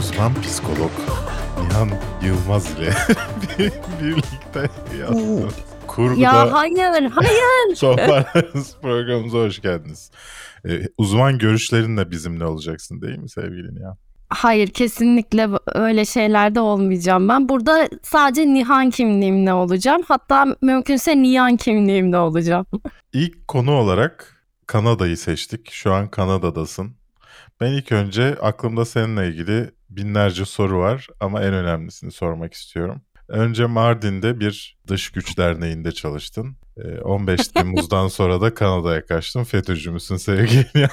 uzman psikolog Nihan Yılmaz ile birlikte yaptığımız kurguda Ya hayır, hayır. Sohbetleriniz programımıza hoş geldiniz. Ee, uzman görüşlerinle bizimle olacaksın değil mi sevgili Nihan? Hayır, kesinlikle öyle şeylerde olmayacağım. Ben burada sadece Nihan kimliğimle olacağım. Hatta mümkünse Nihan kimliğimle olacağım. İlk konu olarak Kanada'yı seçtik. Şu an Kanada'dasın. Ben ilk önce aklımda seninle ilgili binlerce soru var ama en önemlisini sormak istiyorum. Önce Mardin'de bir dış güç derneğinde çalıştın. Ee, 15 Temmuz'dan sonra da Kanada'ya kaçtın. FETÖ'cü müsün sevgili?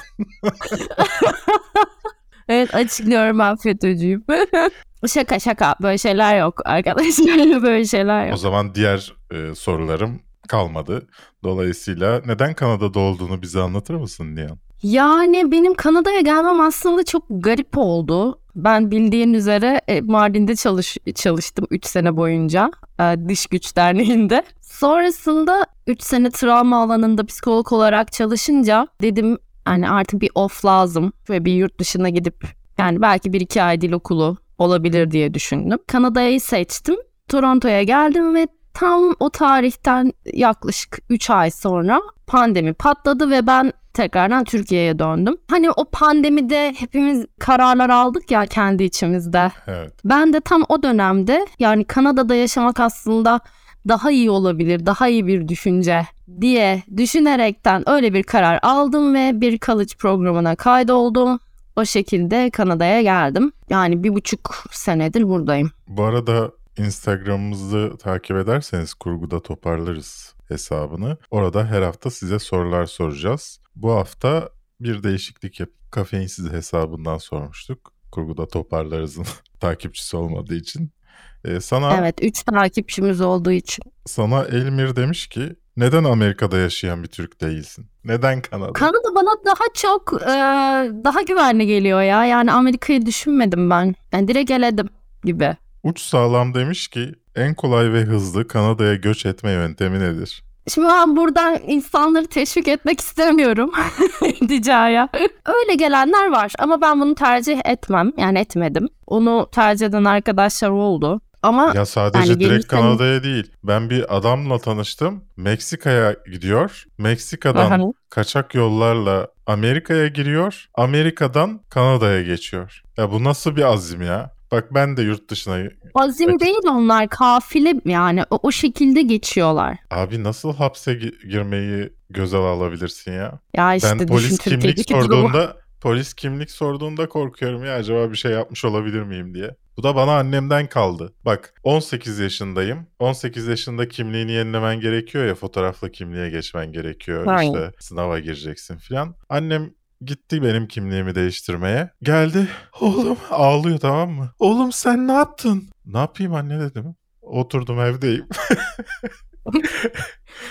Evet açıklıyorum ben FETÖ'cüyüm. şaka şaka böyle şeyler yok arkadaşlar böyle şeyler O yok. zaman diğer e, sorularım kalmadı. Dolayısıyla neden Kanada'da olduğunu bize anlatır mısın Nihan? Yani benim Kanada'ya gelmem aslında çok garip oldu. Ben bildiğin üzere e, Mardin'de çalış, çalıştım 3 sene boyunca e, Dış Güç Derneği'nde. Sonrasında 3 sene travma alanında psikolog olarak çalışınca dedim hani artık bir off lazım ve bir yurt dışına gidip yani belki bir iki ay dil okulu olabilir diye düşündüm. Kanada'yı seçtim. Toronto'ya geldim ve tam o tarihten yaklaşık 3 ay sonra pandemi patladı ve ben tekrardan Türkiye'ye döndüm. Hani o pandemide hepimiz kararlar aldık ya kendi içimizde. Evet. Ben de tam o dönemde yani Kanada'da yaşamak aslında daha iyi olabilir, daha iyi bir düşünce diye düşünerekten öyle bir karar aldım ve bir college programına kaydoldum. O şekilde Kanada'ya geldim. Yani bir buçuk senedir buradayım. Bu arada Instagram'ımızı takip ederseniz kurguda toparlarız hesabını. Orada her hafta size sorular soracağız. Bu hafta bir değişiklik yap. Kafeinsiz hesabından sormuştuk. Kurguda toparlarızın takipçisi olmadığı için. Ee, sana Evet, üç takipçimiz olduğu için. sana Elmir demiş ki neden Amerika'da yaşayan bir Türk değilsin? Neden Kanada? Kanada bana daha çok e, daha güvenli geliyor ya. Yani Amerika'yı düşünmedim ben. Ben direkt eledim gibi. Uç sağlam demiş ki en kolay ve hızlı Kanada'ya göç etme yöntemi nedir? Şimdi ben buradan insanları teşvik etmek istemiyorum Dica'ya. Öyle gelenler var ama ben bunu tercih etmem. Yani etmedim. Onu tercih eden arkadaşlar oldu. Ama Ya sadece Yani direkt Kanada'ya değil. Ben bir adamla tanıştım. Meksika'ya gidiyor. Meksika'dan Aha. kaçak yollarla Amerika'ya giriyor. Amerika'dan Kanada'ya geçiyor. Ya bu nasıl bir azim ya? Bak ben de yurt dışına... azim değil onlar kafile yani o, o şekilde geçiyorlar. Abi nasıl hapse gi- girmeyi göze alabilirsin ya? Ya işte ben polis kimlik Türkiye'deki durumu. sorduğunda polis kimlik sorduğunda korkuyorum ya acaba bir şey yapmış olabilir miyim diye. Bu da bana annemden kaldı. Bak 18 yaşındayım. 18 yaşında kimliğini yenilemen gerekiyor ya fotoğrafla kimliğe geçmen gerekiyor. Aynen. İşte sınava gireceksin filan. Annem gitti benim kimliğimi değiştirmeye. Geldi. Oğlum ağlıyor tamam mı? Oğlum sen ne yaptın? Ne yapayım anne dedim. Oturdum evdeyim.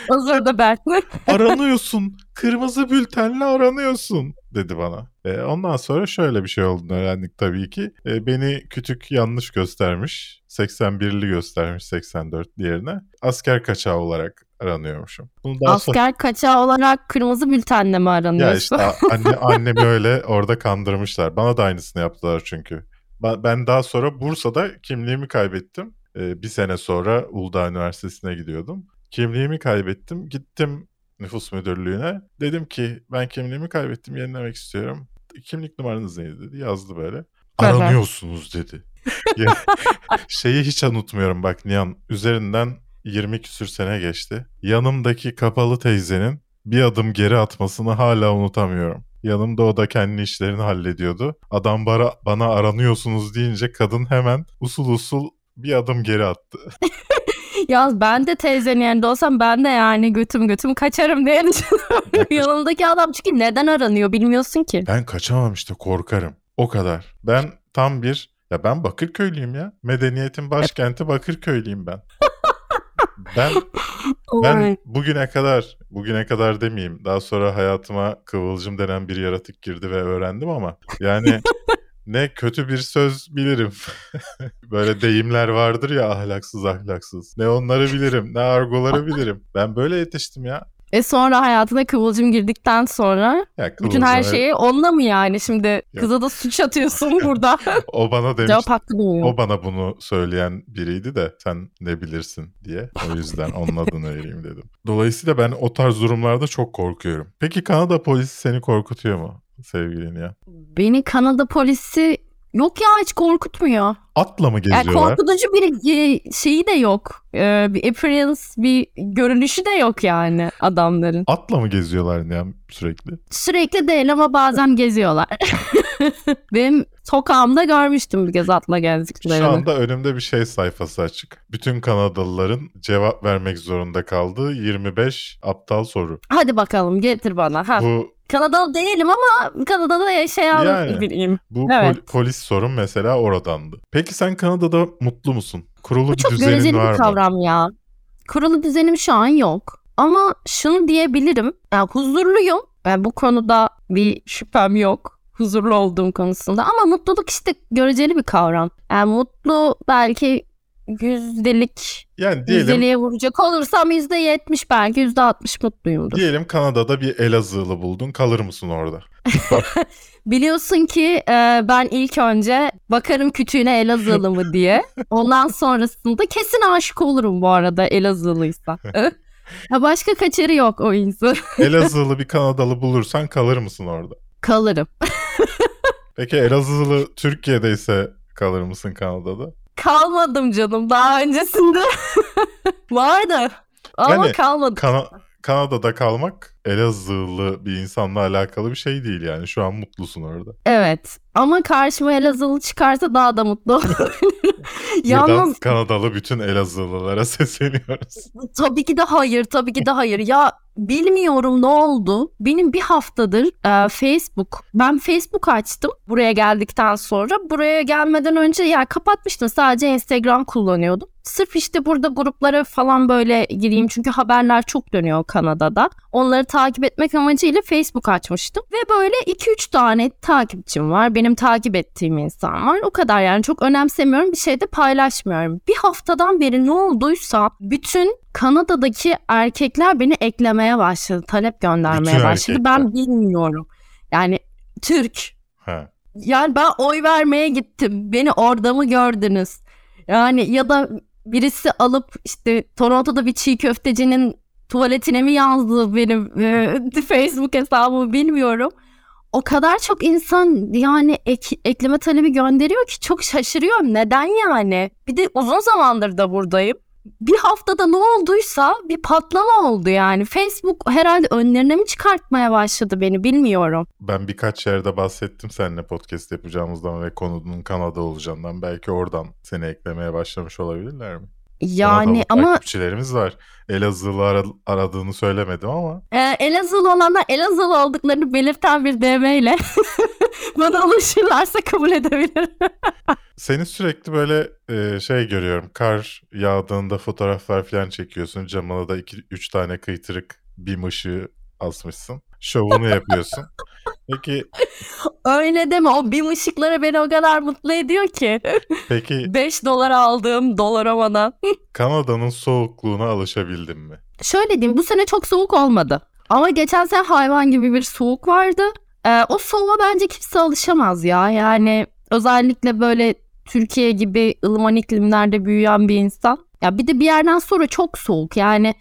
O sırada ben. aranıyorsun. Kırmızı bültenle aranıyorsun dedi bana. E, ondan sonra şöyle bir şey olduğunu öğrendik tabii ki. E, beni kütük yanlış göstermiş. 81'li göstermiş 84 diğerine. Asker kaçağı olarak aranıyormuşum. Bunu daha sonra... Asker kaçağı olarak kırmızı bültenle mi Ya aranıyorsun? işte a- anne, annemi öyle orada kandırmışlar. Bana da aynısını yaptılar çünkü. Ben, daha sonra Bursa'da kimliğimi kaybettim. E, bir sene sonra Uludağ Üniversitesi'ne gidiyordum. Kimliğimi kaybettim. Gittim nüfus müdürlüğüne. Dedim ki ben kimliğimi kaybettim yenilemek istiyorum. Kimlik numaranız neydi dedi. Yazdı böyle. Aranıyorsunuz dedi. Ya, şeyi hiç unutmuyorum bak Nihan. Üzerinden 20 küsür sene geçti. Yanımdaki kapalı teyzenin bir adım geri atmasını hala unutamıyorum. Yanımda o da kendi işlerini hallediyordu. Adam bana, bana aranıyorsunuz deyince kadın hemen usul usul bir adım geri attı. Ya ben de teyzenin yerinde olsam ben de yani götüm götüm kaçarım diye. Yanımdaki adam çünkü neden aranıyor bilmiyorsun ki. Ben kaçamam işte korkarım. O kadar. Ben tam bir ya ben Bakırköylüyüm ya. Medeniyetin başkenti Bakırköylüyüm ben. Ben ben bugüne kadar bugüne kadar demeyeyim. Daha sonra hayatıma kıvılcım denen bir yaratık girdi ve öğrendim ama yani ne kötü bir söz bilirim. böyle deyimler vardır ya ahlaksız ahlaksız. Ne onları bilirim, ne argoları bilirim. Ben böyle yetiştim ya. E sonra hayatına Kıvılcım girdikten sonra Ya bütün her Kıvılcım, şeyi onunla mı yani? Şimdi kıza da suç atıyorsun burada. O bana demiş. Cevap hakkı doğuyor. O bana bunu söyleyen biriydi de sen ne bilirsin diye. O yüzden onun adını vereyim dedim. Dolayısıyla ben o tarz durumlarda çok korkuyorum. Peki Kanada polisi seni korkutuyor mu sevgilin ya? Beni Kanada polisi yok ya hiç korkutmuyor. Atla mı Yani geziyorlar? korkutucu bir e, şeyi de yok. Ee, bir appearance, bir görünüşü de yok yani adamların. Atla mı geziyorlar ya sürekli? Sürekli değil ama bazen geziyorlar. Benim sokağımda görmüştüm bir kez atla gezdiklerini. Şu anda önümde bir şey sayfası açık. Bütün Kanadalıların cevap vermek zorunda kaldığı 25 aptal soru. Hadi bakalım getir bana. Ha. Bu Kanadalı değilim ama Kanada'da yaşayan Yani. biriyim. bu Evet. pol- polis sorun mesela oradandı. Peki sen Kanada'da mutlu musun? Kurulu Bu bir çok düzenin göreceli var bir mı? kavram ya. Kurulu düzenim şu an yok. Ama şunu diyebilirim. Yani huzurluyum. Yani bu konuda bir şüphem yok. Huzurlu olduğum konusunda. Ama mutluluk işte göreceli bir kavram. Yani mutlu belki yüzdelik, Yani diyelim yüzdeliğe vuracak olursam yüzde yetmiş belki yüzde altmış mutluyumdur. diyelim Kanada'da bir Elazığlı buldun. Kalır mısın orada? Biliyorsun ki e, ben ilk önce bakarım kütüğüne Elazığlı mı diye. Ondan sonrasında kesin aşık olurum bu arada Elazığlıysa. ya başka kaçarı yok o insan. Elazığlı bir Kanadalı bulursan kalır mısın orada? Kalırım. Peki Elazığlı Türkiye'deyse kalır mısın Kanada'da? Kalmadım canım daha öncesinde. Vardı. Ama Yani kalmadım. Kana- Kanada'da kalmak Elazığlı bir insanla alakalı bir şey değil yani. Şu an mutlusun orada. evet. Ama karşıma Elazığlı çıkarsa daha da mutlu Yalnız Kanadalı bütün Elazığlılara sesleniyoruz. Tabii ki de hayır, tabii ki de hayır. Ya bilmiyorum ne oldu. Benim bir haftadır e, Facebook, ben Facebook açtım buraya geldikten sonra. Buraya gelmeden önce ya kapatmıştım. Sadece Instagram kullanıyordum. Sırf işte burada gruplara falan böyle gireyim çünkü haberler çok dönüyor Kanada'da. Onları takip etmek amacıyla Facebook açmıştım. Ve böyle 2-3 tane takipçim var. Benim takip ettiğim insan var. O kadar yani çok önemsemiyorum. Bir şey de paylaşmıyorum. Bir haftadan beri ne olduysa bütün Kanada'daki erkekler beni eklemeye başladı. Talep göndermeye Bütün başladı. erkekler. Ben bilmiyorum. Yani Türk. Ha. Yani ben oy vermeye gittim. Beni orada mı gördünüz? Yani ya da birisi alıp işte Toronto'da bir çiğ köftecinin tuvaletine mi yazdı benim e, Facebook hesabımı bilmiyorum. O kadar çok insan yani ek- ekleme talebi gönderiyor ki çok şaşırıyorum. Neden yani? Bir de uzun zamandır da buradayım. Bir haftada ne olduysa bir patlama oldu yani. Facebook herhalde önlerine mi çıkartmaya başladı beni bilmiyorum. Ben birkaç yerde bahsettim seninle podcast yapacağımızdan ve konunun Kanada olacağından. Belki oradan seni eklemeye başlamış olabilirler mi? Yani ama takipçilerimiz var. Elazığlı ara- aradığını söylemedim ama e, Elazığlı olanlar Elazığlı olduklarını belirten bir DM ile bana ulaşırlarsa kabul edebilirim. seni sürekli böyle e, şey görüyorum. Kar yağdığında fotoğraflar falan çekiyorsun. Camına da 2-3 tane kıytırık bir ışığı asmışsın. Şovunu yapıyorsun. Peki Öyle deme o BİM ışıkları beni o kadar mutlu ediyor ki. peki 5 dolar aldığım dolaramadan. Kanada'nın soğukluğuna alışabildin mi? Şöyle diyeyim bu sene çok soğuk olmadı. Ama geçen sene hayvan gibi bir soğuk vardı. Ee, o soğuğa bence kimse alışamaz ya. Yani özellikle böyle Türkiye gibi ılıman iklimlerde büyüyen bir insan. Ya bir de bir yerden sonra çok soğuk. Yani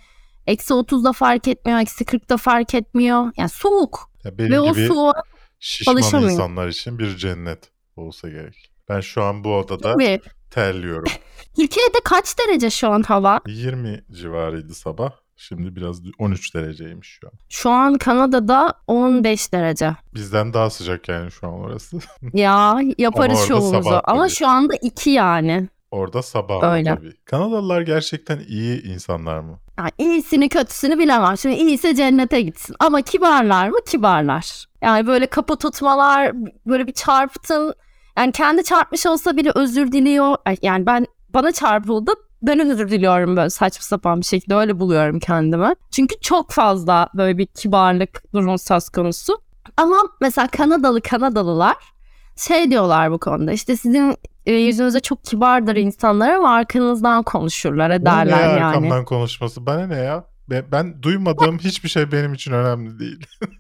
eksi 30'da fark etmiyor, eksi 40'da fark etmiyor. Yani soğuk. Ya benim Ve o gibi soğuğa şişman insanlar için bir cennet olsa gerek. Ben şu an bu odada Değil mi? terliyorum. Türkiye'de kaç derece şu an hava? 20 civarıydı sabah. Şimdi biraz 13 dereceymiş şu an. Şu an Kanada'da 15 derece. Bizden daha sıcak yani şu an orası. Ya yaparız orada şovumuzu. Ama tabii. şu anda 2 yani. Orada sabah Öyle. tabii. Kanadalılar gerçekten iyi insanlar mı? Yani iyisini kötüsünü bilemem. Şimdi iyiyse cennete gitsin. Ama kibarlar mı? Kibarlar. Yani böyle kapı tutmalar, böyle bir çarptın. Yani kendi çarpmış olsa bile özür diliyor. Yani ben bana çarpıldı. Ben özür diliyorum böyle saçma sapan bir şekilde öyle buluyorum kendimi. Çünkü çok fazla böyle bir kibarlık durumu söz konusu. Ama mesela Kanadalı Kanadalılar şey diyorlar bu konuda. İşte sizin e, yüzünüze çok kibardır insanlar ama arkanızdan konuşurlar Bana ne ederler ya yani. arkamdan konuşması? Bana ne ya? Be- Ben duymadığım hiçbir şey benim için önemli değil.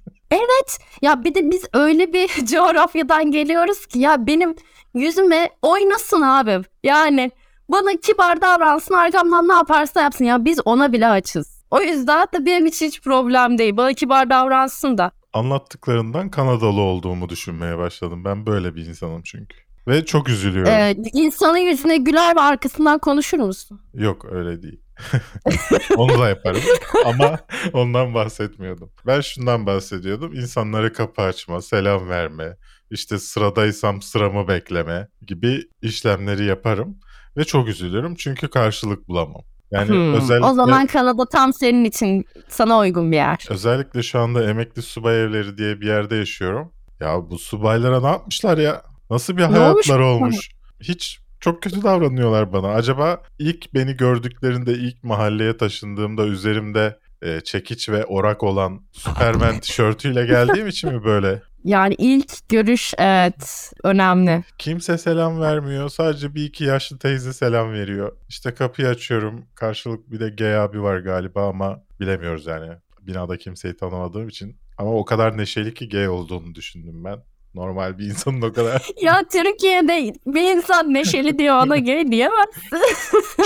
Ya bir de biz öyle bir coğrafyadan geliyoruz ki ya benim yüzüme oynasın abi. Yani bana kibar davransın arkamdan ne yaparsa yapsın ya biz ona bile açız. O yüzden de benim için hiç problem değil. Bana kibar davransın da. Anlattıklarından Kanadalı olduğumu düşünmeye başladım. Ben böyle bir insanım çünkü. Ve çok üzülüyorum. Ee, insanın yüzüne güler ve arkasından konuşur musun? Yok öyle değil. Onu da yaparım ama ondan bahsetmiyordum. Ben şundan bahsediyordum. İnsanlara kapı açma, selam verme, işte sıradaysam sıramı bekleme gibi işlemleri yaparım. Ve çok üzülürüm çünkü karşılık bulamam. Yani Hmm, özellikle, O zaman Kanada tam senin için sana uygun bir yer. özellikle şu anda emekli subay evleri diye bir yerde yaşıyorum. Ya bu subaylara ne yapmışlar ya? Nasıl bir Ne hayatları olmuş? olmuş? Hiç çok kötü davranıyorlar bana. Acaba ilk beni gördüklerinde ilk mahalleye taşındığımda üzerimde e, çekiç ve orak olan Superman tişörtüyle geldiğim için mi böyle? Yani ilk görüş evet önemli. Kimse selam vermiyor. Sadece bir iki yaşlı teyze selam veriyor. İşte kapıyı açıyorum. Karşılık bir de gay abi var galiba ama bilemiyoruz yani. Binada kimseyi tanımadığım için. Ama o kadar neşeli ki gay olduğunu düşündüm ben. Normal bir insanın o kadar Ya Türkiye'de bir insan neşeli diyor ona gay diyemez.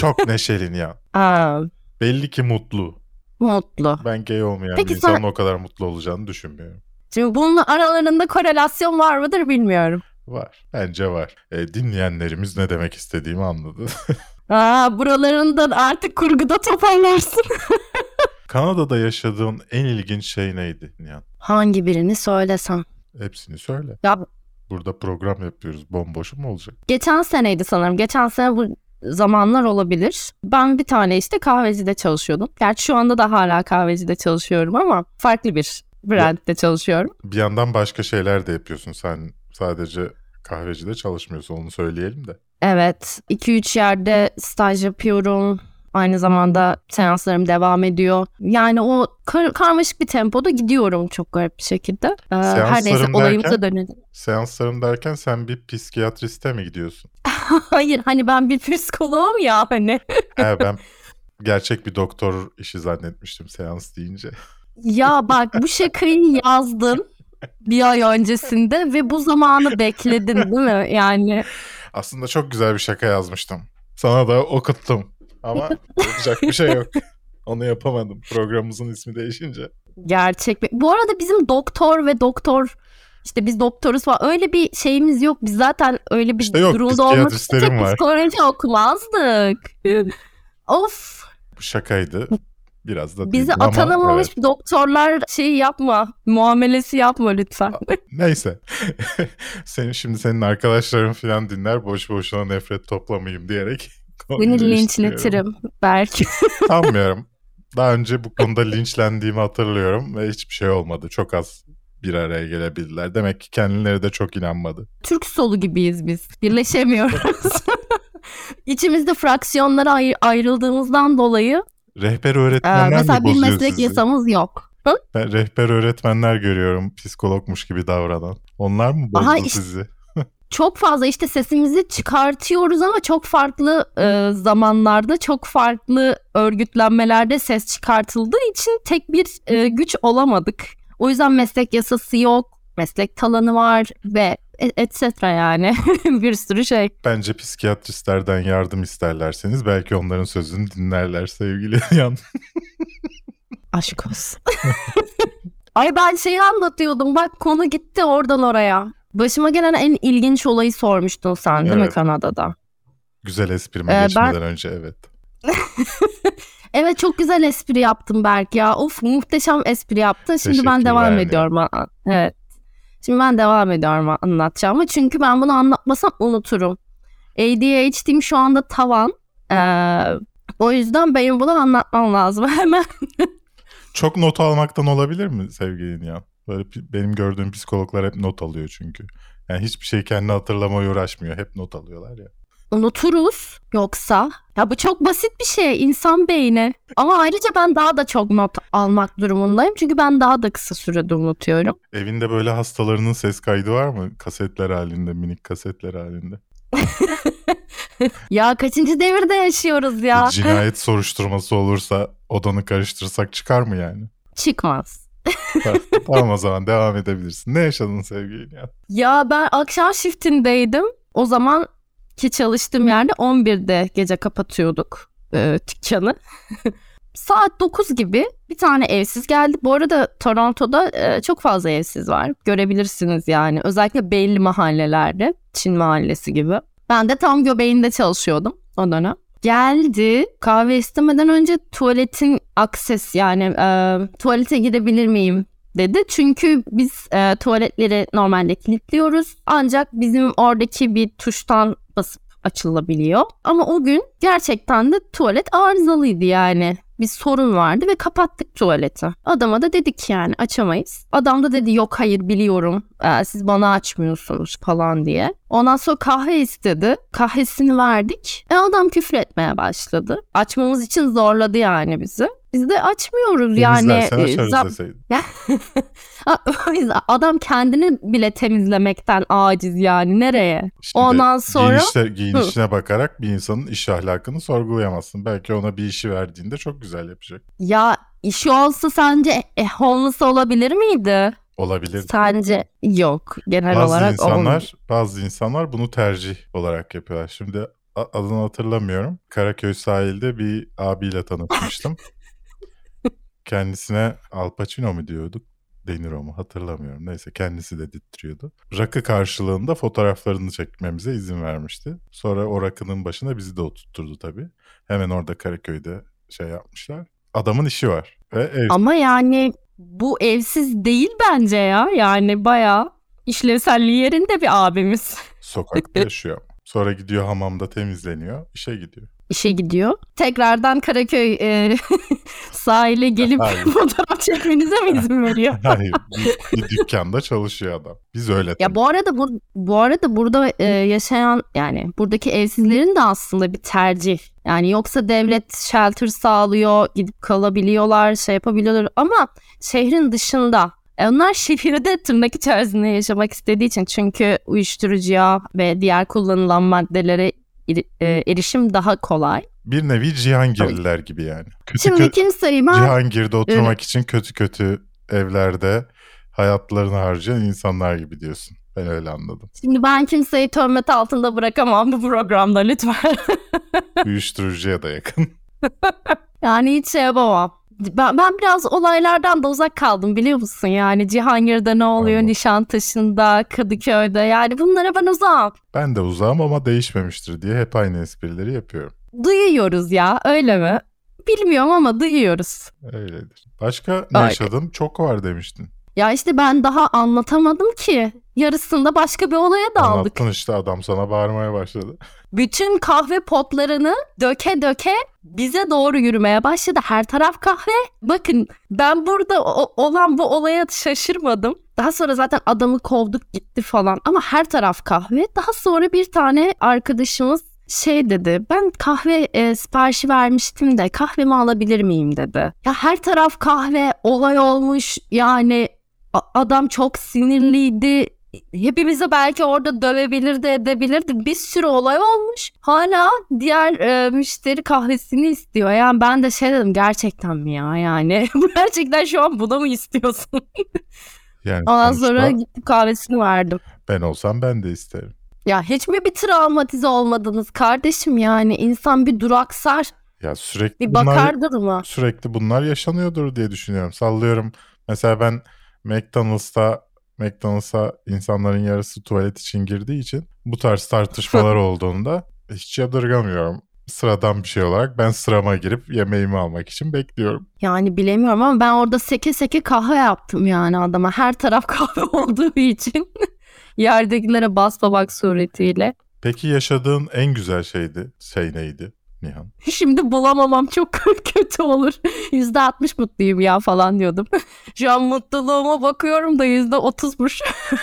çok neşeli ya. Aa, Belli ki mutlu. mutlu. Ben gay olmayan Peki bir insanın sen- o kadar mutlu olacağını düşünmüyorum. Şimdi bunun aralarında korelasyon var mıdır bilmiyorum. Var. Bence var. E, dinleyenlerimiz ne demek istediğimi anladı. Aa, buralarından artık kurguda toparlarsın. Kanada'da yaşadığın en ilginç şey neydi Nihan? Hangi birini söylesem? Hepsini söyle. Ya Burada program yapıyoruz. Bomboş mu olacak? geçen seneydi sanırım. Geçen sene bu zamanlar olabilir. Ben bir tane işte kahvecide çalışıyordum. Gerçi şu anda da hala kahvecide çalışıyorum ama farklı bir brandde çalışıyorum. Bir yandan başka şeyler de yapıyorsun. Sen sadece kahvecide çalışmıyorsun onu söyleyelim de. Evet, 2-3 yerde staj yapıyorum. Aynı zamanda seanslarım devam ediyor. Yani o kar- karmaşık bir tempoda gidiyorum çok garip bir şekilde. Ee, her neyse Seanslarım olayımıza derken? dönelim. Seanslarım derken sen bir psikiyatriste mi gidiyorsun? Hayır hani ben bir psikoloğum ya hani. He ben gerçek bir doktor işi zannetmiştim seans deyince. Ya bak bu şakayı yazdın bir ay öncesinde ve bu zamanı bekledin değil mi? Yani Aslında çok güzel bir şaka yazmıştım. Sana da okuttum. Ama yapacak bir şey yok. Onu yapamadım. Programımızın ismi değişince. gerçek bir... Bu arada bizim doktor ve doktor işte biz doktoruz falan öyle bir şeyimiz yok. Biz zaten öyle bir İşte yok, durumda olmak var. psikoloji okumazdık. of Bu şakaydı. Biraz da bizi atanamamış evet. doktorlar şeyi yapma. Muamelesi yapma lütfen. Neyse. senin şimdi senin arkadaşların falan dinler boş boşuna nefret toplamayayım diyerek. Değiştiriyorum. linçletirim belki. Sanmıyorum. Daha önce bu konuda linçlendiğimi hatırlıyorum ve hiçbir şey olmadı. Çok az bir araya gelebildiler. Demek ki kendileri de çok inanmadı. Türk solu gibiyiz biz. Birleşemiyoruz. İçimizde fraksiyonlara ayr- ayrıldığımızdan dolayı Rehber e, öğretmenler mesela mi bir meslek sizi? yasamız yok. Ben rehber öğretmenler görüyorum psikologmuş gibi davranan. Onlar mı bozdu Aha, işte- sizi? Çok fazla işte sesimizi çıkartıyoruz ama çok farklı e, zamanlarda çok farklı örgütlenmelerde ses çıkartıldığı için tek bir e, güç olamadık. O yüzden meslek yasası yok, meslek talanı var ve e- et cetera yani bir sürü şey. Bence psikiyatristlerden yardım isterlerseniz belki onların sözünü dinlerler sevgili Yan. Aşk olsun. Ay ben şeyi anlatıyordum bak konu gitti oradan oraya. Başıma gelen en ilginç olayı sormuştun sen değil mi Evet. Kanada'da? Güzel esprime Ee, ben- geçmeden önce evet. Evet çok güzel espri yaptım Berk ya. Of muhteşem espri yaptın. Şimdi ben devam ediyorum. Evet. Şimdi ben devam ediyorum anlatacağıma. Çünkü ben bunu anlatmasam unuturum. ADHD'm şu anda tavan. Ee, o yüzden benim bunu anlatmam lazım hemen. Çok not almaktan olabilir mi sevgili Yan? Böyle benim gördüğüm psikologlar hep not alıyor çünkü. Yani hiçbir şey kendi hatırlamaya uğraşmıyor. Hep not alıyorlar ya. Unuturuz yoksa. Ya bu çok basit bir şey insan beyni. Ama ayrıca ben daha da çok not almak durumundayım. Çünkü ben daha da kısa sürede unutuyorum. Evinde böyle hastalarının ses kaydı var mı? Kasetler halinde, minik kasetler halinde. Ya kaçıncı devirde yaşıyoruz ya? Bir cinayet soruşturması olursa odanı karıştırsak çıkar mı yani? Çıkmaz. tamam o zaman devam edebilirsin. Ne yaşadın sevgili ya? Ya ben akşam shiftindeydim. O zaman ki çalıştığım yerde 11'de gece kapatıyorduk e, dükkanı. Saat 9 gibi bir tane evsiz geldi. Bu arada Toronto'da e, çok fazla evsiz var. Görebilirsiniz yani. Özellikle belli mahallelerde. Çin mahallesi gibi. Ben de tam göbeğinde çalışıyordum o dönem. Geldi kahve istemeden önce tuvaletin akses yani e, tuvalete girebilir miyim dedi. Çünkü biz e, tuvaletleri normalde kilitliyoruz. Ancak bizim oradaki bir tuştan basıp açılabiliyor. Ama o gün gerçekten de tuvalet arızalıydı yani bir sorun vardı ve kapattık tuvaleti. Adama da dedik yani açamayız. Adam da dedi yok hayır biliyorum ee, siz bana açmıyorsunuz falan diye. Ondan sonra kahve istedi. Kahvesini verdik. E adam küfür etmeye başladı. Açmamız için zorladı yani bizi. Biz de açmıyoruz yani. Temizlersen açarız deseydin. Adam kendini bile temizlemekten aciz yani nereye? İşte Ondan sonra giyinişte, giyinişine bakarak bir insanın iş ahlakını sorgulayamazsın. Belki ona bir işi verdiğinde çok güzel yapacak. Ya işi olsa sence e, homeless olabilir miydi? Olabilir. Sence yok genel bazı olarak insanlar olmuyor. bazı insanlar bunu tercih olarak yapıyorlar. Şimdi adını hatırlamıyorum. Karaköy sahilde bir abiyle tanışmıştım. Kendisine Al Pacino mu diyorduk? De Niro mu hatırlamıyorum. Neyse kendisi de dittiriyordu. Rakı karşılığında fotoğraflarını çekmemize izin vermişti. Sonra o rakının başına bizi de oturtturdu tabii. Hemen orada Karaköy'de şey yapmışlar. Adamın işi var. Ve ev... Ama yani bu evsiz değil bence ya. Yani bayağı işlevselliği yerinde bir abimiz. Sokakta yaşıyor. Sonra gidiyor hamamda temizleniyor. işe gidiyor işe gidiyor. Tekrardan Karaköy e, sahile gelip Hayır. fotoğraf çekmenize mi izin veriyor? Hayır. Bir, bir dükkanda çalışıyor adam. Biz öyle. Ya bu arada bu, bu arada burada e, yaşayan yani buradaki evsizlerin de aslında bir tercih. Yani yoksa devlet shelter sağlıyor, gidip kalabiliyorlar, şey yapabiliyorlar ama şehrin dışında e, onlar şehirde tırnak içerisinde yaşamak istediği için çünkü uyuşturucuya ve diğer kullanılan maddelere erişim daha kolay. Bir nevi Cihangirliler gibi yani. Kötü Şimdi kö- kimseyi ben... Cihangir'de oturmak evet. için kötü kötü evlerde hayatlarını harcayan insanlar gibi diyorsun. Ben öyle anladım. Şimdi ben kimseyi töhmet altında bırakamam bu programda lütfen. Uyuşturucuya da yakın. yani hiç şey yapamam. Ben, ben biraz olaylardan da uzak kaldım biliyor musun? Yani Cihangir'de ne oluyor, Anladım. Nişantaşı'nda, Kadıköy'de yani bunlara ben uzağım. Ben de uzağım ama değişmemiştir diye hep aynı esprileri yapıyorum. Duyuyoruz ya öyle mi? Bilmiyorum ama duyuyoruz. Öyledir. Başka ne yaşadım? Çok var demiştin. Ya işte ben daha anlatamadım ki. Yarısında başka bir olaya daldık. Anlattın işte adam sana bağırmaya başladı. Bütün kahve potlarını döke döke bize doğru yürümeye başladı. Her taraf kahve. Bakın ben burada olan bu olaya şaşırmadım. Daha sonra zaten adamı kovduk gitti falan ama her taraf kahve. Daha sonra bir tane arkadaşımız şey dedi ben kahve e, siparişi vermiştim de kahvemi alabilir miyim dedi. Ya her taraf kahve olay olmuş yani adam çok sinirliydi. Hepimizi belki orada dövebilirdi edebilirdi. Bir sürü olay olmuş. Hala diğer e, müşteri kahvesini istiyor. Yani ben de şey dedim gerçekten mi ya yani gerçekten şu an buna mı istiyorsun? yani Ondan sonra gittim kahvesini verdim. Ben olsam ben de isterim. Ya hiç mi bir travmatize olmadınız kardeşim yani insan bir duraksar. Ya sürekli bir bakardır mı? Sürekli bunlar yaşanıyordur diye düşünüyorum. Sallıyorum mesela ben McDonald's'ta McDonald's'a insanların yarısı tuvalet için girdiği için bu tarz tartışmalar olduğunda hiç yadırgamıyorum. Sıradan bir şey olarak ben sırama girip yemeğimi almak için bekliyorum. Yani bilemiyorum ama ben orada seke seke kahve yaptım yani adama. Her taraf kahve olduğu için yerdekilere basmamak suretiyle. Peki yaşadığın en güzel şeydi, şey neydi? Nihan? Şimdi bulamamam çok kötü olur. Yüzde altmış mutluyum ya falan diyordum. Şu an mutluluğuma bakıyorum da yüzde otuzmuş.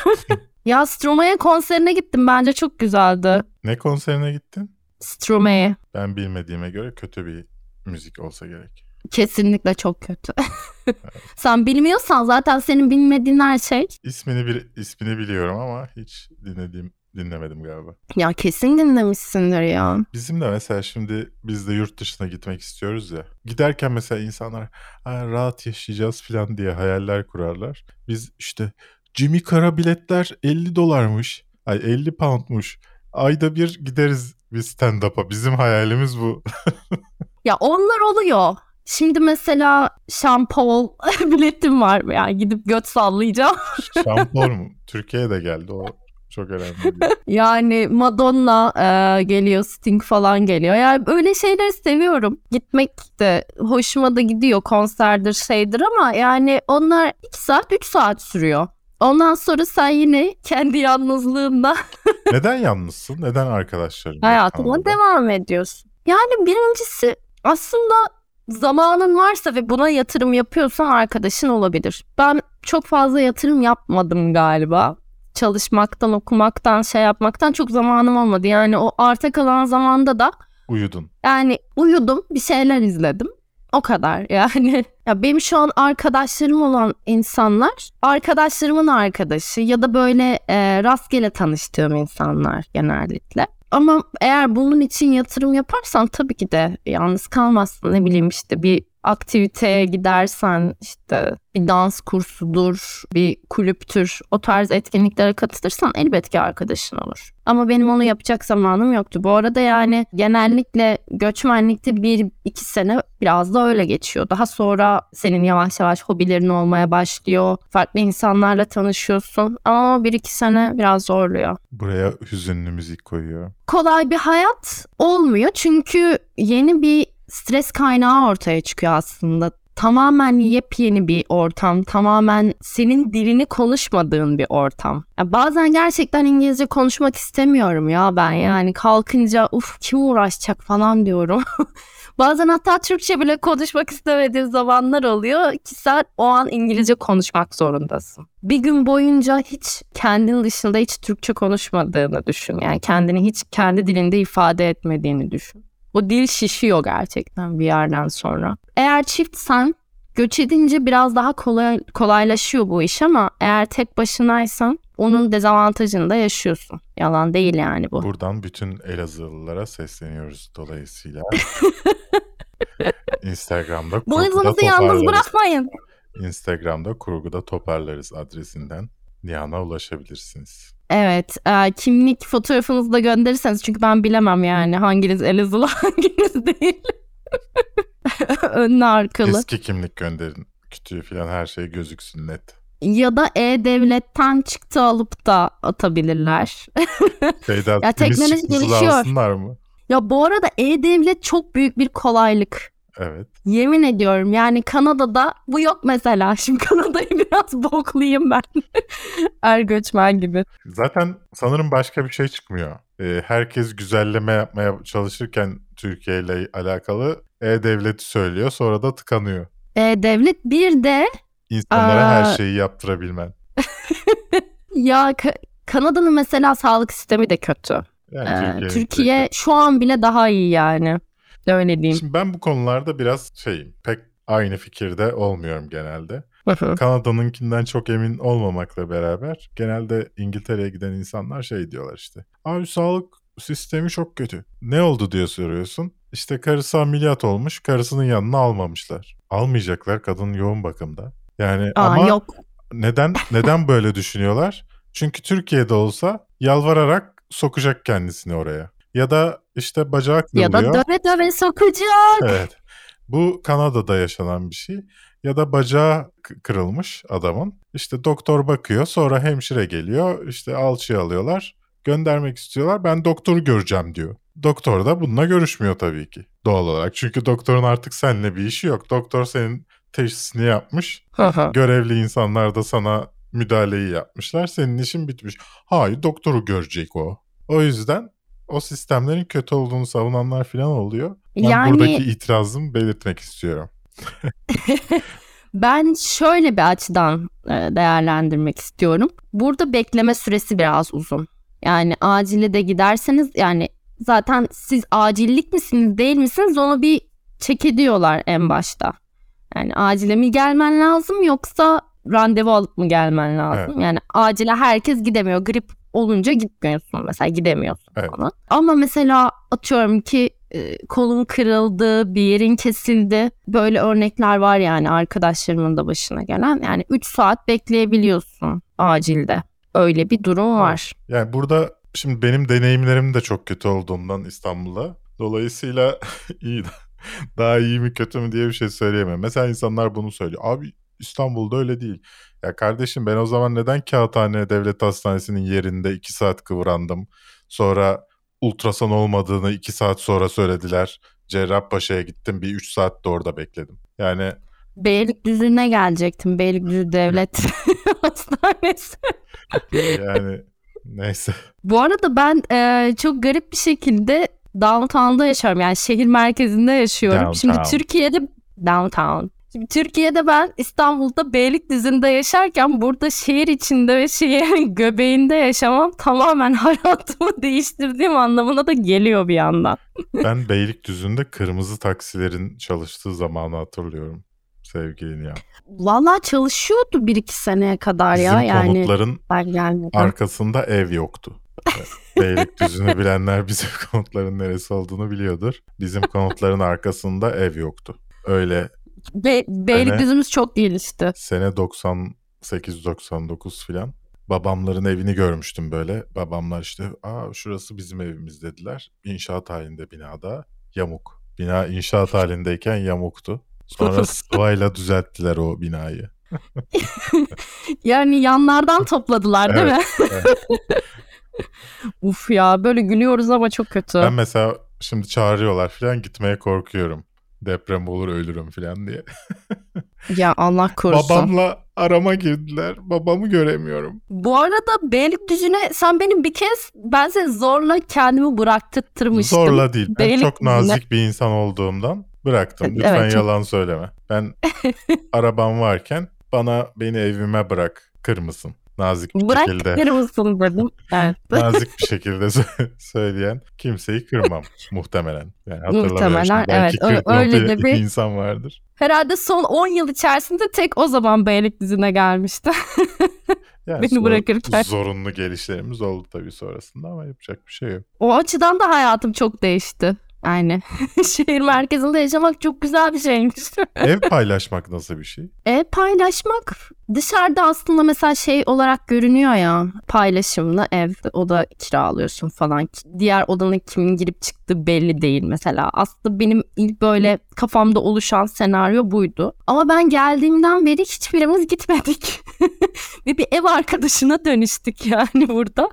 ya Stromae konserine gittim. Bence çok güzeldi. Ne konserine gittin? Stromae. Ben bilmediğime göre kötü bir müzik olsa gerek. Kesinlikle çok kötü. evet. Sen bilmiyorsan zaten senin bilmediğin her şey. İsmini bir ismini biliyorum ama hiç dinlediğim dinlemedim galiba. Ya kesin dinlemişsindir ya. Bizim de mesela şimdi biz de yurt dışına gitmek istiyoruz ya. Giderken mesela insanlar rahat yaşayacağız falan diye hayaller kurarlar. Biz işte Jimmy Kara biletler 50 dolarmış. Ay 50 poundmuş. Ayda bir gideriz bir stand-up'a. Bizim hayalimiz bu. ya onlar oluyor. Şimdi mesela Paul biletim var. Yani gidip göt sallayacağım. Paul mu? Türkiye'ye de geldi o. Çok önemli. yani Madonna e, geliyor, Sting falan geliyor. Yani öyle şeyleri seviyorum. Gitmek de hoşuma da gidiyor. Konserdir, şeydir ama yani onlar 2 saat, 3 saat sürüyor. Ondan sonra sen yine kendi yalnızlığında Neden yalnızsın? Neden arkadaşların? Hayatına devam ediyorsun. Yani birincisi aslında zamanın varsa ve buna yatırım yapıyorsan arkadaşın olabilir. Ben çok fazla yatırım yapmadım galiba. Çalışmaktan, okumaktan, şey yapmaktan çok zamanım olmadı. Yani o arta kalan zamanda da uyudun. Yani uyudum, bir şeyler izledim. O kadar yani. Ya benim şu an arkadaşlarım olan insanlar arkadaşlarımın arkadaşı ya da böyle e, rastgele tanıştığım insanlar genellikle. Ama eğer bunun için yatırım yaparsan tabii ki de yalnız kalmazsın. Ne bileyim işte bir aktiviteye gidersen işte bir dans kursudur, bir kulüptür o tarz etkinliklere katılırsan elbet ki arkadaşın olur. Ama benim onu yapacak zamanım yoktu. Bu arada yani genellikle göçmenlikte bir iki sene biraz da öyle geçiyor. Daha sonra senin yavaş yavaş hobilerin olmaya başlıyor. Farklı insanlarla tanışıyorsun. Ama bir iki sene biraz zorluyor. Buraya hüzünlü müzik koyuyor. Kolay bir hayat olmuyor çünkü yeni bir stres kaynağı ortaya çıkıyor aslında. Tamamen yepyeni bir ortam, tamamen senin dilini konuşmadığın bir ortam. Ya bazen gerçekten İngilizce konuşmak istemiyorum ya ben yani kalkınca uf kim uğraşacak falan diyorum. Bazen hatta Türkçe bile konuşmak istemediğim zamanlar oluyor ki sen o an İngilizce konuşmak zorundasın. Bir gün boyunca hiç kendin dışında hiç Türkçe konuşmadığını düşün. Yani kendini hiç kendi dilinde ifade etmediğini düşün. O dil şişiyor gerçekten bir yerden sonra. Eğer çiftsen göç edince biraz daha kolay, kolaylaşıyor bu iş ama eğer tek başınaysan onun dezavantajını da yaşıyorsun. Yalan değil yani bu. Buradan bütün Elazığlılara sesleniyoruz dolayısıyla. Instagram'da Boyununuzu yalnız bırakmayın. Instagram'da kurguda toparlarız adresinden Nihan'a ulaşabilirsiniz. Evet. E, kimlik fotoğrafınızı da gönderirseniz çünkü ben bilemem yani hanginiz Elazığlı hanginiz değil. Önlü arkalı. Eski kimlik gönderin. Kütüğü falan her şey gözüksün net. Ya da E-Devlet'ten çıktı alıp da atabilirler. Şeyden ya teknoloji gelişiyor. mı? Ya bu arada E-Devlet çok büyük bir kolaylık. Evet. Yemin ediyorum yani Kanada'da bu yok mesela. Şimdi Kanada'yı biraz boklayayım ben. er göçmen gibi. Zaten sanırım başka bir şey çıkmıyor. Ee, herkes güzelleme yapmaya çalışırken Türkiye ile alakalı E-Devlet'i söylüyor sonra da tıkanıyor. E-Devlet bir de... insanlara aa... her şeyi yaptırabilmen. ya Ka- Kanada'nın mesela sağlık sistemi de kötü. Yani ee, Türkiye şu an bile daha iyi yani. Öyle diyeyim. Şimdi ben bu konularda biraz şeyim pek aynı fikirde olmuyorum genelde. Kanada'nınkinden çok emin olmamakla beraber genelde İngiltere'ye giden insanlar şey diyorlar işte. Abi sağlık sistemi çok kötü. Ne oldu diye soruyorsun. İşte karısı ameliyat olmuş, karısının yanına almamışlar. Almayacaklar kadın yoğun bakımda. Yani Aa, ama yok. neden neden böyle düşünüyorlar? Çünkü Türkiye'de olsa yalvararak sokacak kendisini oraya. Ya da işte bacağı kırılıyor. Ya da döve döve sokacak. Evet. Bu Kanada'da yaşanan bir şey. Ya da bacağı kırılmış adamın. İşte doktor bakıyor sonra hemşire geliyor. İşte alçıyı alıyorlar. Göndermek istiyorlar. Ben doktoru göreceğim diyor. Doktor da bununla görüşmüyor tabii ki doğal olarak. Çünkü doktorun artık seninle bir işi yok. Doktor senin teşhisini yapmış. Görevli insanlar da sana müdahaleyi yapmışlar. Senin işin bitmiş. Hayır doktoru görecek o. O yüzden o sistemlerin kötü olduğunu savunanlar falan oluyor. Ben yani... buradaki itirazımı belirtmek istiyorum. ben şöyle bir açıdan e, değerlendirmek istiyorum. Burada bekleme süresi biraz uzun. Yani acile de giderseniz yani zaten siz acillik misiniz değil misiniz onu bir çek ediyorlar en başta. Yani acile mi gelmen lazım yoksa randevu alıp mı gelmen lazım? Evet. Yani acile herkes gidemiyor. Grip olunca gitmiyorsun mesela gidemiyorsun Evet. falan. Ama mesela atıyorum ki e, kolun kırıldı, bir yerin kesildi. Böyle örnekler var yani arkadaşlarımın da başına gelen. Yani 3 saat bekleyebiliyorsun acilde. Öyle bir durum var. Yani burada şimdi benim deneyimlerim de çok kötü olduğundan İstanbul'da. Dolayısıyla iyi daha iyi mi kötü mü diye bir şey söyleyemem. Mesela insanlar bunu söylüyor. Abi İstanbul'da öyle değil. Ya kardeşim ben o zaman neden Kağıthane Devlet Hastanesi'nin yerinde 2 saat kıvrandım. Sonra ultrason olmadığını 2 saat sonra söylediler. Cerrahpaşa'ya gittim bir 3 saat de orada bekledim. Yani Beylikdüzü'ne gelecektim. Beylikdüzü Devlet Hastanesi. yani neyse. Bu arada ben e, çok garip bir şekilde downtown'da yaşıyorum. Yani şehir merkezinde yaşıyorum. Şimdi Downtown. Türkiye'de downtown. Şimdi Türkiye'de ben İstanbul'da Beylikdüzü'nde yaşarken burada şehir içinde ve şehrin göbeğinde yaşamam tamamen hayatımı değiştirdiğim anlamına da geliyor bir yandan. Ben Beylikdüzü'nde kırmızı taksilerin çalıştığı zamanı hatırlıyorum sevgili Nihan. Vallahi çalışıyordu bir iki seneye kadar Bizim ya yani konutların ben gelmeden. arkasında ev yoktu. Beylikdüzü'nü bilenler bizim konutların neresi olduğunu biliyordur. Bizim konutların arkasında ev yoktu. Öyle Be- Beylikdüzü'müz çok gelişti. sene 98-99 filan. Babamların evini görmüştüm böyle. Babamlar işte aa şurası bizim evimiz dediler. İnşaat halinde binada yamuk. Bina inşaat halindeyken yamuktu. Sonra sıvayla düzelttiler o binayı. Yani yanlardan topladılar değil mi? evet. Uf ya böyle gülüyoruz ama çok kötü. Ben mesela şimdi çağırıyorlar filan gitmeye korkuyorum. Deprem olur ölürüm filan diye. Ya Allah korusun. Babamla arama girdiler. Babamı göremiyorum. Bu arada Beylikdüzü'ne sen benim bir kez ben seni zorla kendimi bıraktırtmıştım. Zorla değil. Ben çok Beylikdüzü'ne. nazik bir insan olduğumdan bıraktım. Lütfen Evet, çok- yalan söyleme. Ben arabam varken bana beni evime bırak kır mısın? Nazik bir Bırak şekilde. verir misin dedim. Evet. nazik bir şekilde sö- söyleyen kimseyi kırmam muhtemelen. Yani hatırlamıyorum Muhtemelen, şimdi. Belki evet, öyle de bir- insan vardır. Herhalde son 10 yıl içerisinde tek o zaman Beylikdüzü'ne gelmişti. Yani Beni bırakırken. Zorunlu gelişlerimiz oldu tabii sonrasında ama yapacak bir şey yok. o açıdan da hayatım çok değişti. Yani şehir merkezinde yaşamak çok güzel bir şeymiş. Ev paylaşmak nasıl bir şey? E paylaşmak dışarıda aslında mesela şey olarak görünüyor ya paylaşımlı ev oda kiralıyorsun falan. Diğer odanın kimin girip çıktığı belli değil mesela. Aslında benim ilk böyle kafamda oluşan senaryo buydu. Ama ben geldiğimden beri hiçbirimiz gitmedik. Ve bir ev arkadaşına dönüştük yani burada.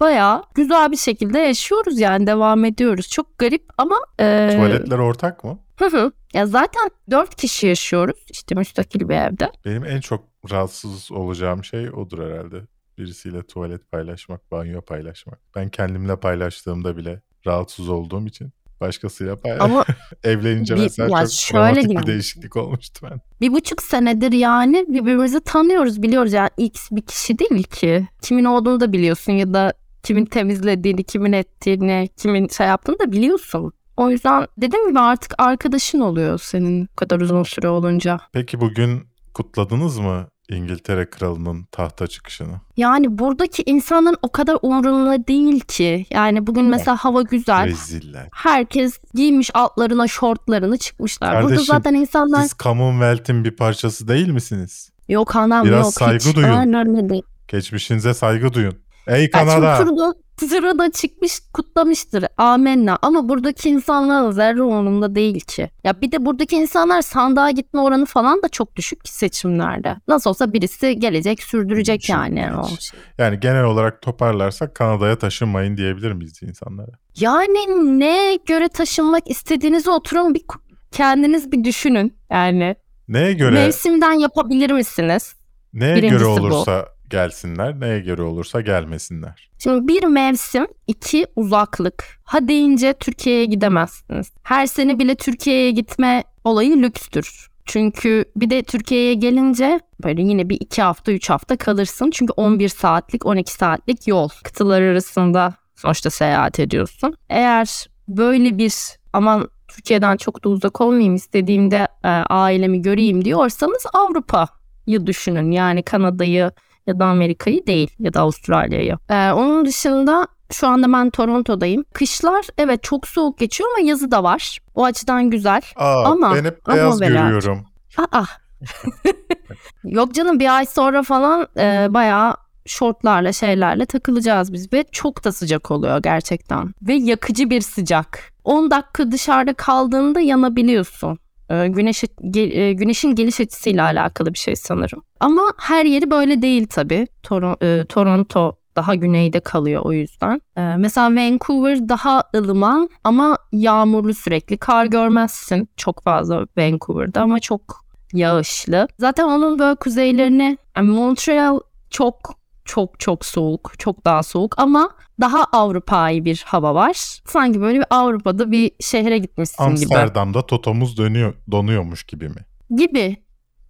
Bayağı güzel bir şekilde yaşıyoruz yani devam ediyoruz. Çok garip ama... e, Tuvaletler ortak mı? Hı hı. Ya zaten dört kişi yaşıyoruz işte müstakil bir evde. Benim en çok rahatsız olacağım şey odur herhalde. Birisiyle tuvalet paylaşmak, banyo paylaşmak. Ben kendimle paylaştığımda bile rahatsız olduğum için başkasıyla paylaş. Ama Evlenince Bir- mesela ya çok şöyle dramatik bir diyeyim. değişiklik olmuştu ben. bir buçuk senedir yani birbirimizi tanıyoruz biliyoruz yani X bir kişi değil ki. Kimin olduğunu da biliyorsun ya da kimin temizlediğini, kimin ettiğini, kimin şey yaptığını da biliyorsun. O yüzden dediğim gibi artık arkadaşın oluyor senin bu kadar uzun süre olunca. Peki bugün kutladınız mı İngiltere kralının tahta çıkışını? Yani buradaki insanların o kadar umurunda değil ki. Yani bugün mesela hava güzel. Reziller. Herkes giymiş altlarına şortlarını çıkmışlar. Burada Kardeşim, zaten insanlar Siz Commonwealth'in bir parçası değil misiniz? yok anam Biraz yok saygı hiç. duyun. Aynen öyle. Geçmişinize saygı duyun. Ey Kanada! turda, sırada çıkmış kutlamıştır amenna ama buradaki insanların zerre umurunda değil ki. Ya bir de buradaki insanlar sandığa gitme oranı falan da çok düşük ki seçimlerde. Nasıl olsa birisi gelecek sürdürecek Şu yani o şey. Yani genel olarak toparlarsak Kanada'ya taşınmayın diyebilir miyiz insanlara? Yani neye göre taşınmak istediğinizi oturun bir kendiniz bir düşünün. Yani Neye göre mevsimden yapabilir misiniz? neye birincisi göre bu. Gelsinler, neye göre olursa gelmesinler. Şimdi bir mevsim, iki uzaklık. Ha deyince Türkiye'ye gidemezsiniz. Her sene bile Türkiye'ye gitme olayı lükstür. Çünkü bir de Türkiye'ye gelince böyle yine bir iki hafta, üç hafta kalırsın. Çünkü 11 saatlik, 12 saatlik yol. Kıtalar arasında sonuçta seyahat ediyorsun. Eğer böyle bir aman Türkiye'den çok da uzak olmayayım istediğimde e, ailemi göreyim diyorsanız Avrupa'yı düşünün. Yani Kanada'yı ya da Amerika'yı değil ya da Avustralya'yı. Ee, onun dışında şu anda ben Toronto'dayım. Kışlar evet çok soğuk geçiyor ama yazı da var. O açıdan güzel. Aa, Ama- ben hep ama beyaz Berat. görüyorum. Aa. Yok canım bir ay sonra falan e, bayağı şortlarla şeylerle takılacağız biz ve çok da sıcak oluyor gerçekten. Ve yakıcı bir sıcak. 10 dakika dışarıda kaldığında yanabiliyorsun. E, güneş, e, güneşin geliş açısıyla alakalı bir şey sanırım. Ama her yeri böyle değil tabii. Toro- e, Toronto daha güneyde kalıyor o yüzden. E, mesela Vancouver daha ılıman ama yağmurlu sürekli. Kar görmezsin çok fazla Vancouver'da ama çok yağışlı. Zaten onun böyle kuzeylerine yani Montreal çok çok çok soğuk, çok daha soğuk ama daha Avrupa'yı bir hava var. Sanki böyle bir Avrupa'da bir şehre gitmişsin gibi. Amsterdam'da totomuz dönüyor, donuyormuş gibi mi? Gibi.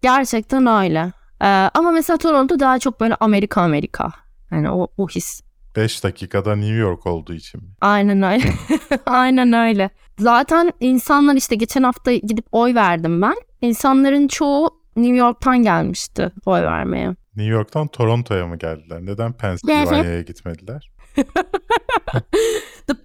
Gerçekten öyle. Ee, ama mesela Toronto daha çok böyle Amerika Amerika. Yani o, o his. 5 dakikada New York olduğu için? Aynen öyle. Aynen öyle. Zaten insanlar işte geçen hafta gidip oy verdim ben. İnsanların çoğu New York'tan gelmişti oy vermeye. New York'tan Toronto'ya mı geldiler? Neden Pennsylvania'ya gitmediler?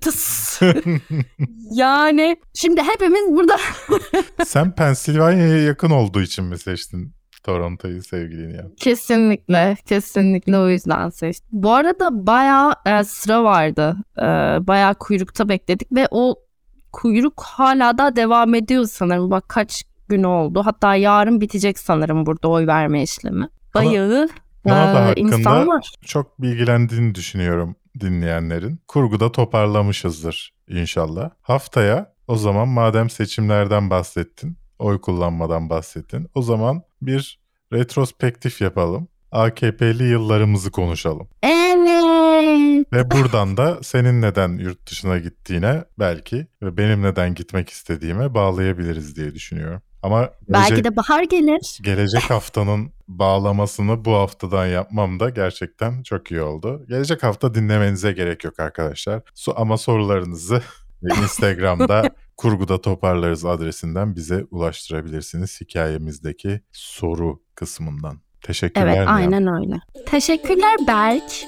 Tıs. yani şimdi hepimiz burada Sen Pennsylvania'ya yakın olduğu için mi seçtin Toronto'yu sevgilini ya? kesinlikle kesinlikle o yüzden seçtim. Bu arada bayağı e, sıra vardı. E, bayağı kuyrukta bekledik ve o kuyruk hala da devam ediyor sanırım. Bak kaç gün oldu. Hatta yarın bitecek sanırım burada oy verme işlemi. Bayağı Kanada e, insan var. çok bilgilendiğini düşünüyorum dinleyenlerin. Kurguda toparlamışızdır inşallah. Haftaya o zaman madem seçimlerden bahsettin, oy kullanmadan bahsettin. O zaman bir retrospektif yapalım. AKP'li yıllarımızı konuşalım. Evet. Ve buradan da senin neden yurt dışına gittiğine belki ve benim neden gitmek istediğime bağlayabiliriz diye düşünüyorum. Ama Belki gelecek, de bahar gelir. gelecek haftanın bağlamasını bu haftadan yapmam da gerçekten çok iyi oldu. Gelecek hafta dinlemenize gerek yok arkadaşlar. So- ama sorularınızı Instagram'da kurguda toparlarız adresinden bize ulaştırabilirsiniz hikayemizdeki soru kısmından. Teşekkürler. Evet aynen öyle. Teşekkürler Berk.